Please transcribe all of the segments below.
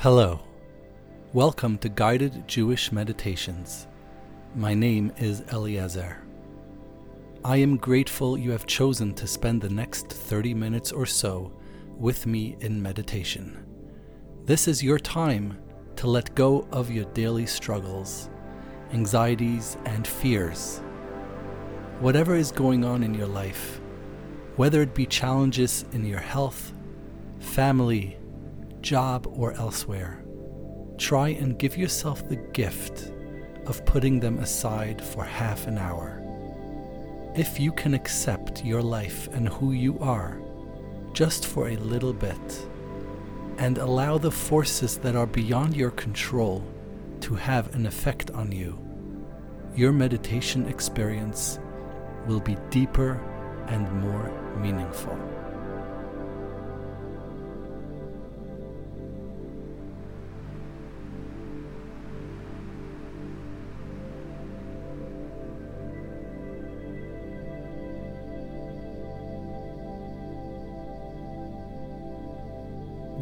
Hello. Welcome to Guided Jewish Meditations. My name is Eliezer. I am grateful you have chosen to spend the next 30 minutes or so with me in meditation. This is your time to let go of your daily struggles, anxieties, and fears. Whatever is going on in your life, whether it be challenges in your health, family, job, or elsewhere, try and give yourself the gift of putting them aside for half an hour. If you can accept your life and who you are just for a little bit, and allow the forces that are beyond your control to have an effect on you, your meditation experience will be deeper and more meaningful.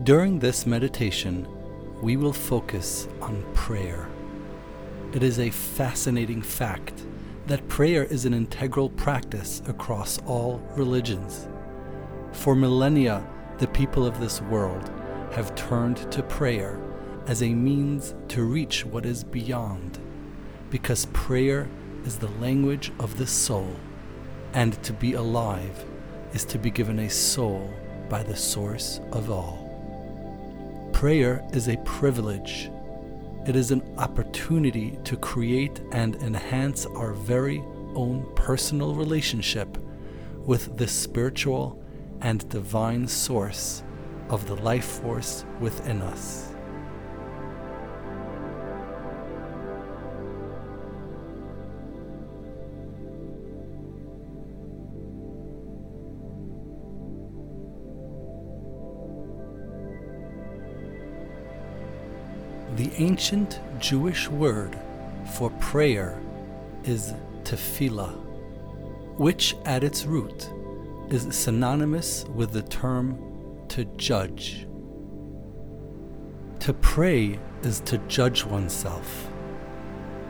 During this meditation, we will focus on prayer. It is a fascinating fact that prayer is an integral practice across all religions. For millennia, the people of this world have turned to prayer as a means to reach what is beyond, because prayer is the language of the soul, and to be alive is to be given a soul by the source of all. Prayer is a privilege. It is an opportunity to create and enhance our very own personal relationship with the spiritual and divine source of the life force within us. Ancient Jewish word for prayer is tefillah, which at its root is synonymous with the term to judge. To pray is to judge oneself.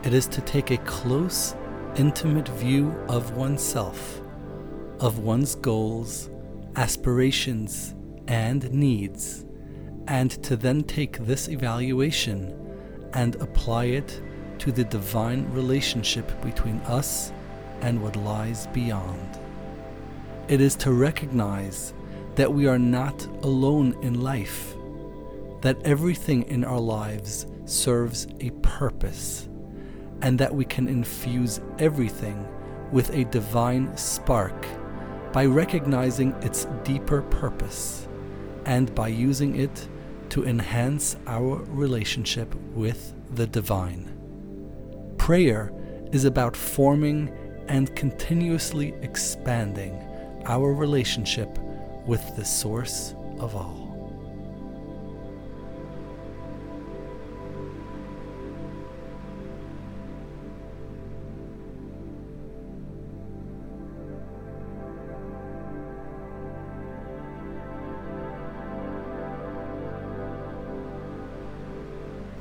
It is to take a close, intimate view of oneself, of one's goals, aspirations, and needs and to then take this evaluation and apply it to the divine relationship between us and what lies beyond. It is to recognize that we are not alone in life, that everything in our lives serves a purpose, and that we can infuse everything with a divine spark by recognizing its deeper purpose and by using it to enhance our relationship with the divine. Prayer is about forming and continuously expanding our relationship with the source of all.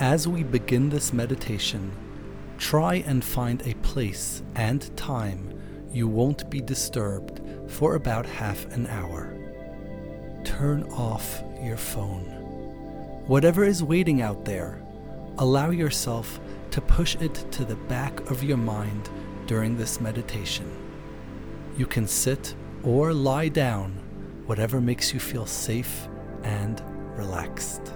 As we begin this meditation, try and find a place and time you won't be disturbed for about half an hour. Turn off your phone. Whatever is waiting out there, allow yourself to push it to the back of your mind during this meditation. You can sit or lie down, whatever makes you feel safe and relaxed.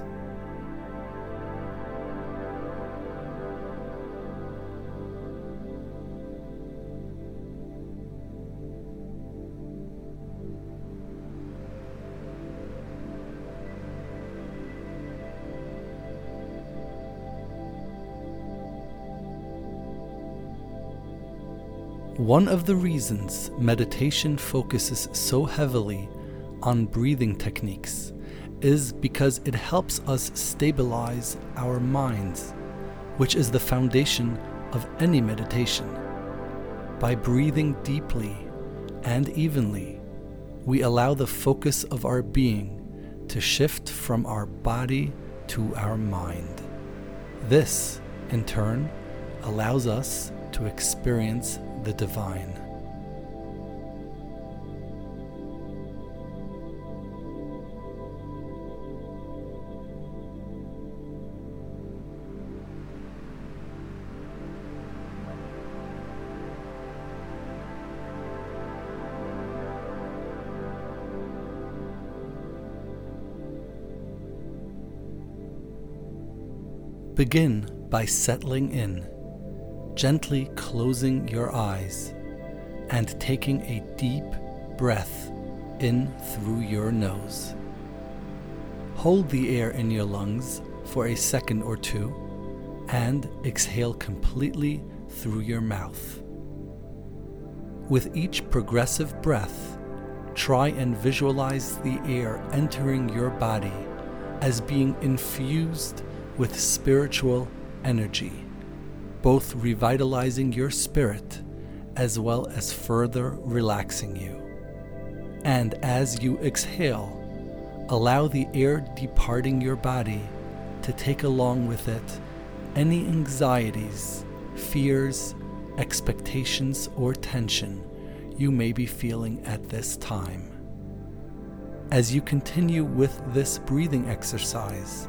One of the reasons meditation focuses so heavily on breathing techniques is because it helps us stabilize our minds, which is the foundation of any meditation. By breathing deeply and evenly, we allow the focus of our being to shift from our body to our mind. This, in turn, allows us to experience the divine. Begin by settling in, gently closing your eyes, and taking a deep breath in through your nose. Hold the air in your lungs for a second or two and exhale completely through your mouth. With each progressive breath, try and visualize the air entering your body as being infused with spiritual energy, both revitalizing your spirit as well as further relaxing you. And as you exhale, allow the air departing your body to take along with it any anxieties, fears, expectations, or tension you may be feeling at this time. As you continue with this breathing exercise,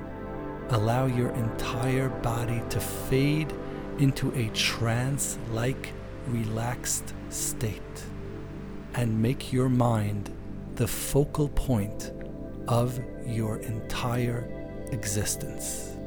allow your entire body to fade into a trance like relaxed state and make your mind the focal point of your entire existence.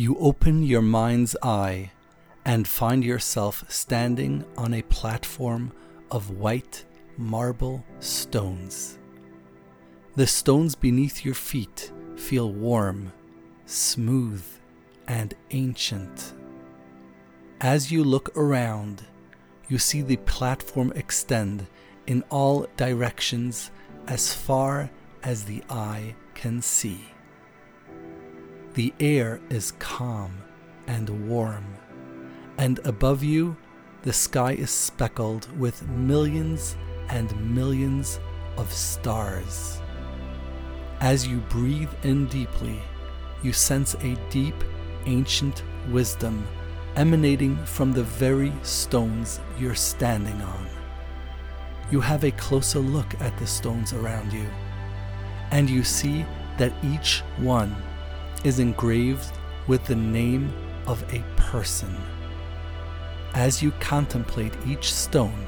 You open your mind's eye and find yourself standing on a platform of white marble stones. The stones beneath your feet feel warm, smooth, and ancient. As you look around, you see the platform extend in all directions as far as the eye can see. The air is calm and warm, and above you, the sky is speckled with millions and millions of stars. As you breathe in deeply, you sense a deep, ancient wisdom emanating from the very stones you're standing on. You have a closer look at the stones around you, and you see that each one is engraved with the name of a person. As you contemplate each stone,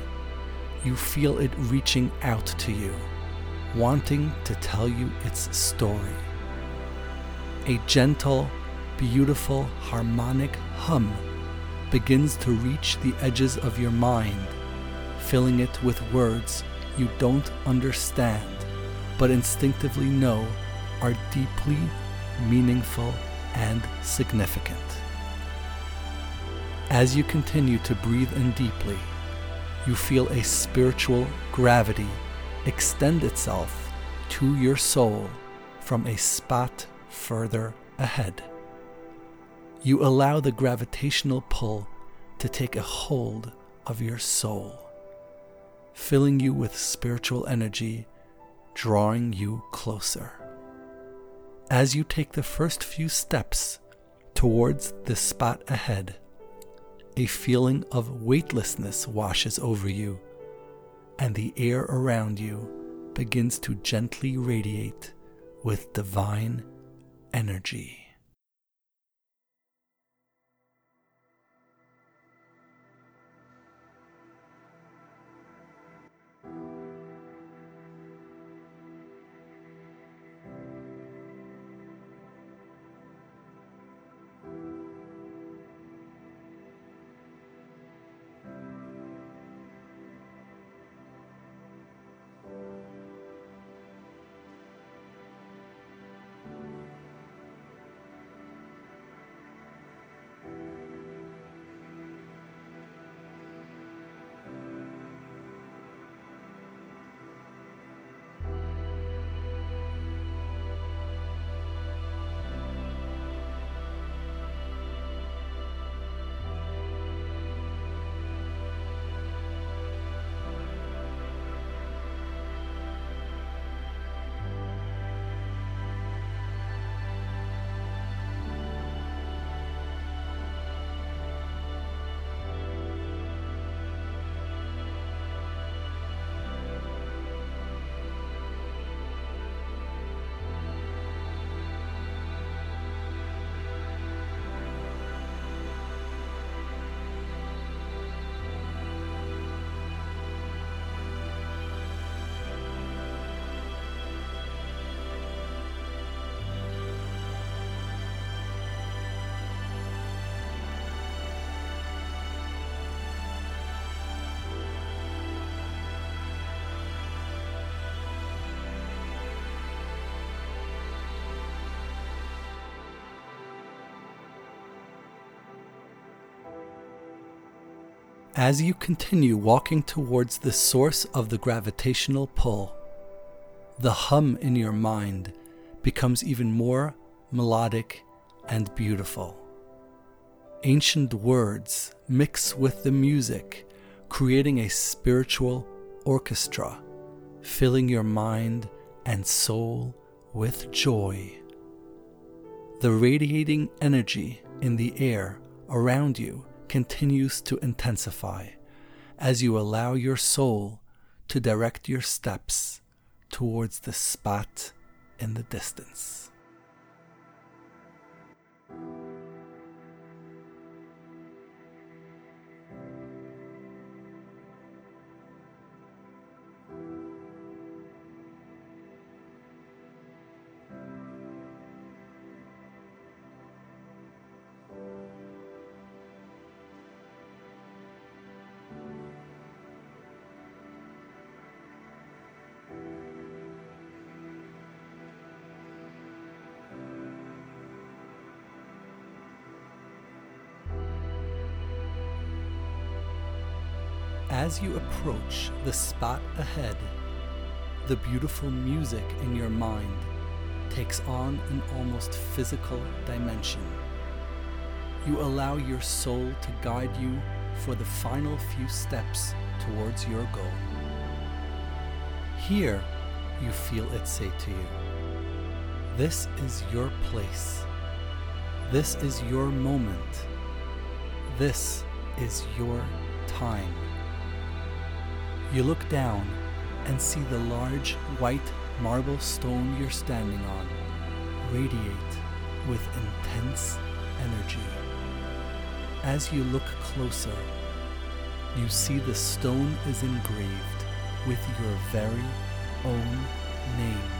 you feel it reaching out to you, wanting to tell you its story. A gentle, beautiful, harmonic hum begins to reach the edges of your mind, filling it with words you don't understand, but instinctively know are deeply meaningful, and significant. As you continue to breathe in deeply, you feel a spiritual gravity extend itself to your soul from a spot further ahead. You allow the gravitational pull to take a hold of your soul, filling you with spiritual energy, drawing you closer as you take the first few steps towards the spot ahead, a feeling of weightlessness washes over you, and the air around you begins to gently radiate with divine energy. As you continue walking towards the source of the gravitational pull, the hum in your mind becomes even more melodic and beautiful. Ancient words mix with the music, creating a spiritual orchestra, filling your mind and soul with joy. The radiating energy in the air around you continues to intensify as you allow your soul to direct your steps towards the spot in the distance. As you approach the spot ahead, the beautiful music in your mind takes on an almost physical dimension. You allow your soul to guide you for the final few steps towards your goal. Here, you feel it say to you, This is your place. This is your moment. This is your time. You look down and see the large white marble stone you're standing on radiate with intense energy. As you look closer, you see the stone is engraved with your very own name.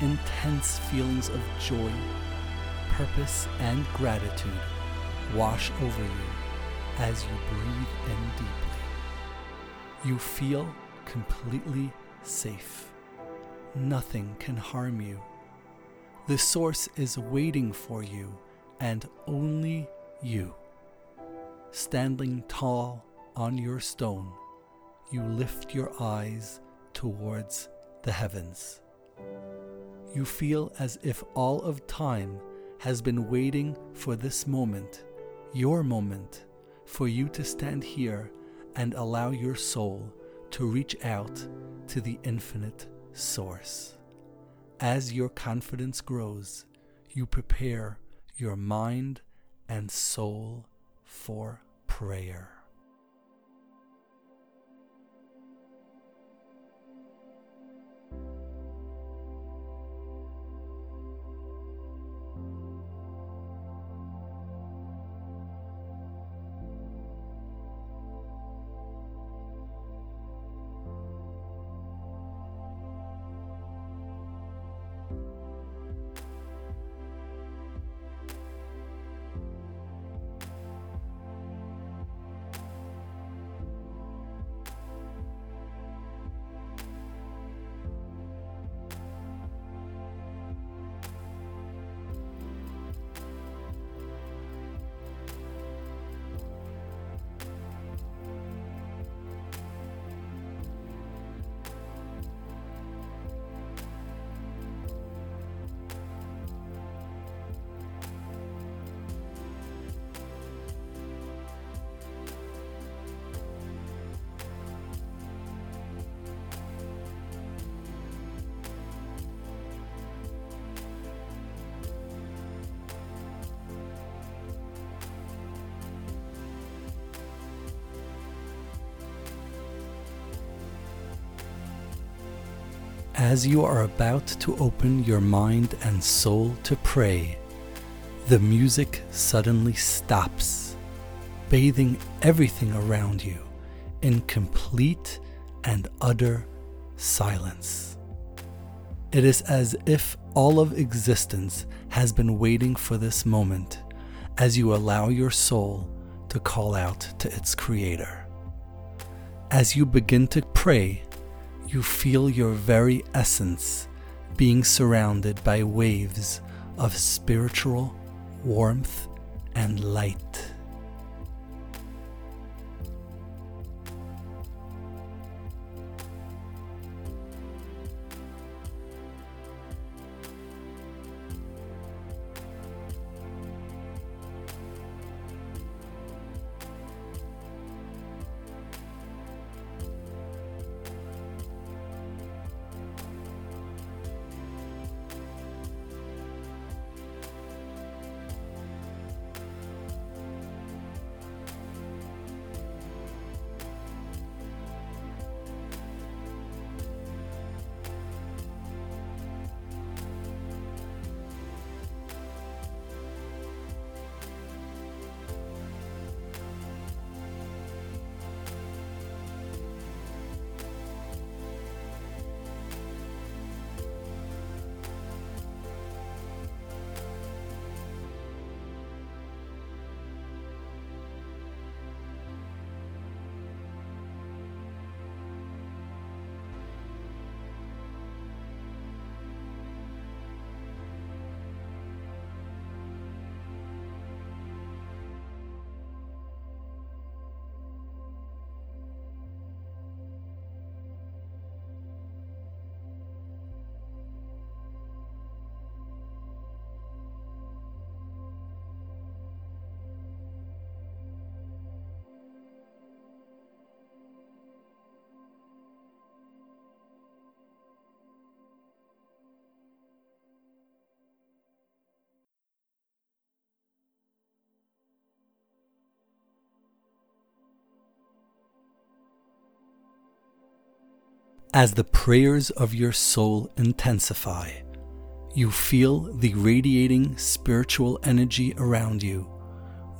Intense feelings of joy, purpose, and gratitude wash over you as you breathe in deeply. You feel completely safe. Nothing can harm you. The source is waiting for you and only you. Standing tall on your stone, you lift your eyes towards the heavens. You feel as if all of time has been waiting for this moment, your moment, for you to stand here and allow your soul to reach out to the infinite source. As your confidence grows, you prepare your mind and soul for prayer. As you are about to open your mind and soul to pray, the music suddenly stops, bathing everything around you in complete and utter silence. It is as if all of existence has been waiting for this moment as you allow your soul to call out to its Creator. As you begin to pray, you feel your very essence being surrounded by waves of spiritual warmth and light. As the prayers of your soul intensify, you feel the radiating spiritual energy around you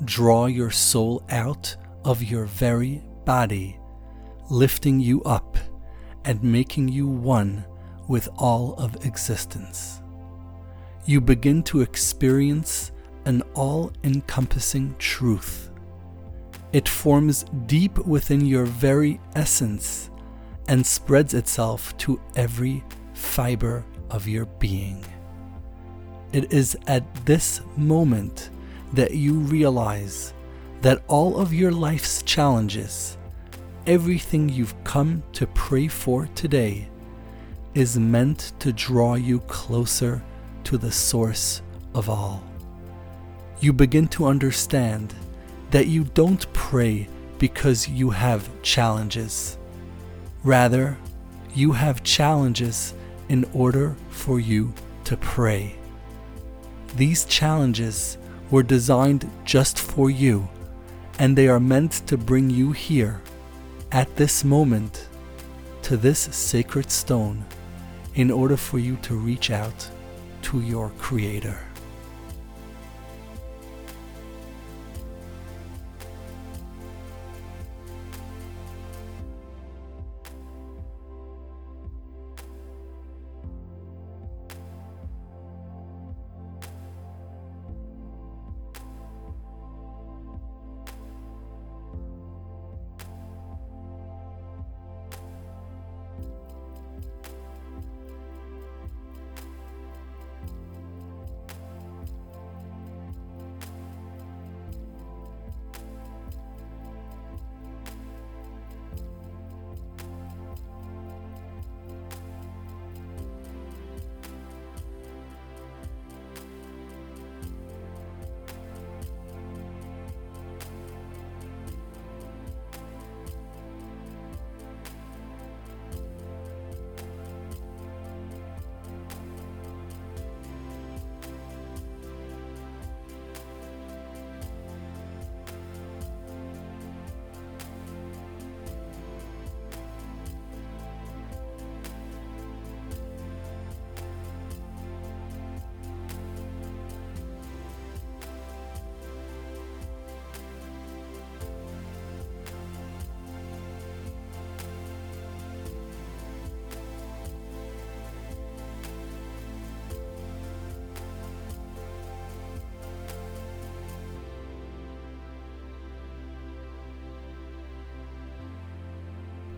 draw your soul out of your very body, lifting you up and making you one with all of existence. You begin to experience an all encompassing truth. It forms deep within your very essence and spreads itself to every fiber of your being. It is at this moment that you realize that all of your life's challenges, everything you've come to pray for today, is meant to draw you closer to the source of all. You begin to understand that you don't pray because you have challenges Rather, you have challenges in order for you to pray. These challenges were designed just for you, and they are meant to bring you here, at this moment, to this sacred stone, in order for you to reach out to your Creator.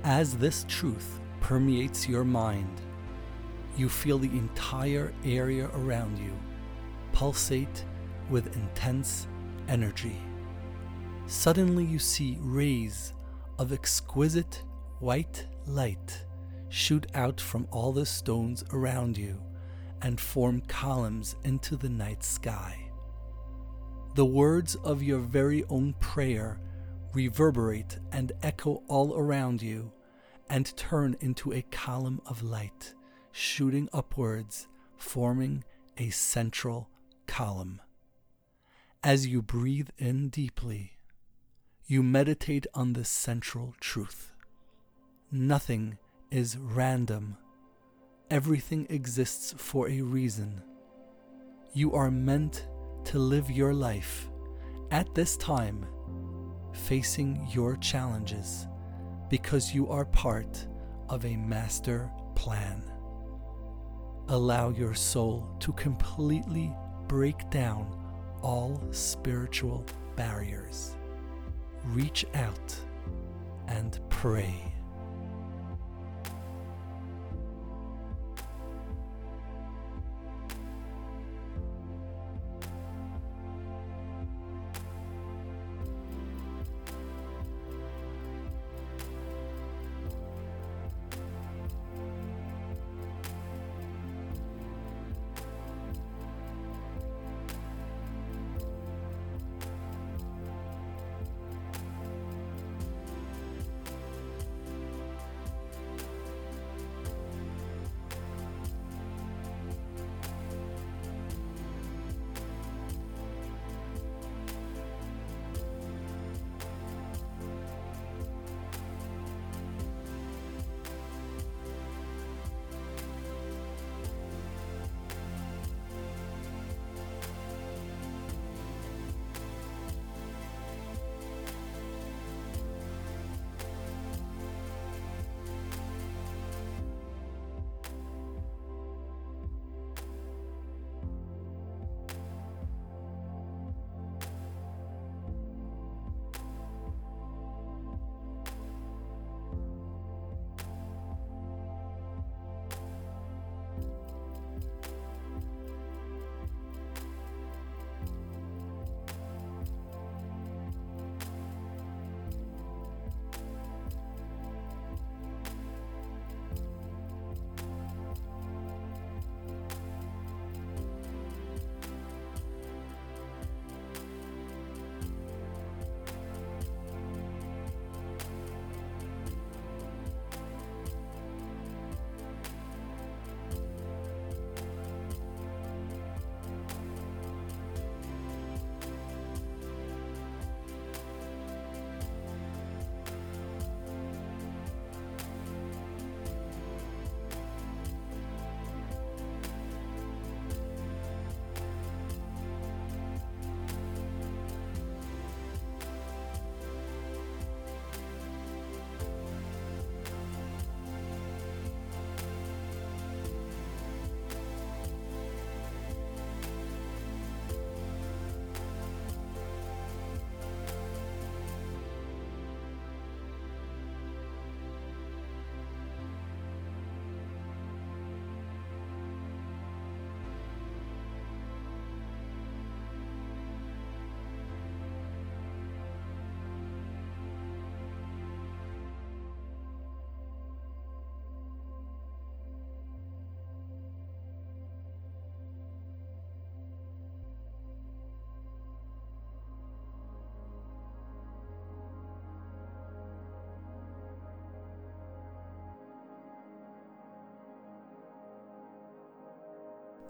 As this truth permeates your mind, you feel the entire area around you pulsate with intense energy. Suddenly, you see rays of exquisite white light shoot out from all the stones around you and form columns into the night sky. The words of your very own prayer reverberate and echo all around you and turn into a column of light shooting upwards, forming a central column. As you breathe in deeply, you meditate on this central truth. Nothing is random. Everything exists for a reason. You are meant to live your life at this time, facing your challenges, because you are part of a master plan. Allow your soul to completely break down all spiritual barriers. Reach out and pray.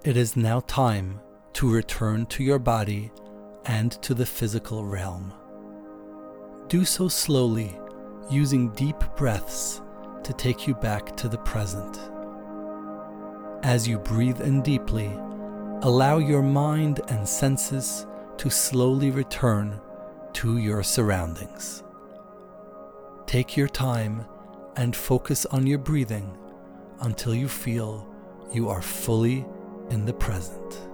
It is now time to return to your body and to the physical realm. Do so slowly, using deep breaths to take you back to the present. As you breathe in deeply, allow your mind and senses to slowly return to your surroundings. Take your time and focus on your breathing until you feel you are fully in the present.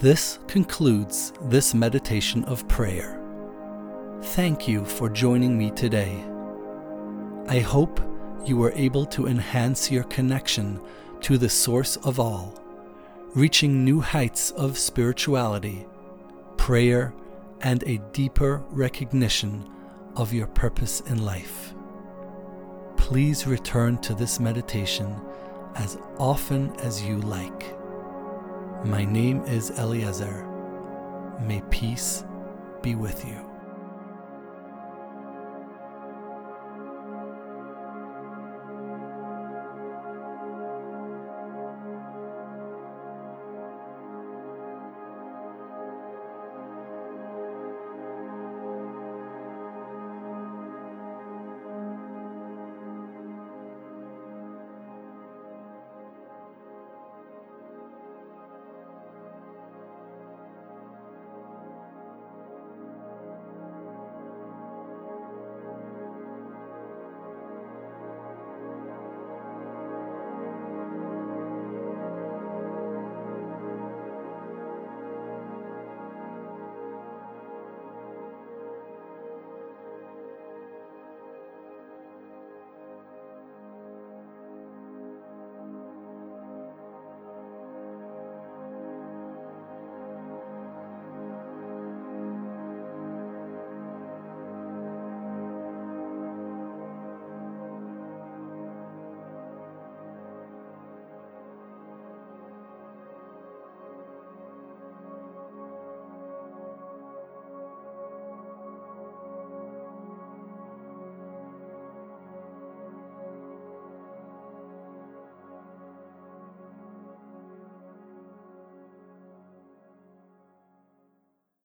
This concludes this meditation of prayer. Thank you for joining me today. I hope you were able to enhance your connection to the source of all, reaching new heights of spirituality, prayer, and a deeper recognition of your purpose in life. Please return to this meditation as often as you like. My name is Eliezer. May peace be with you.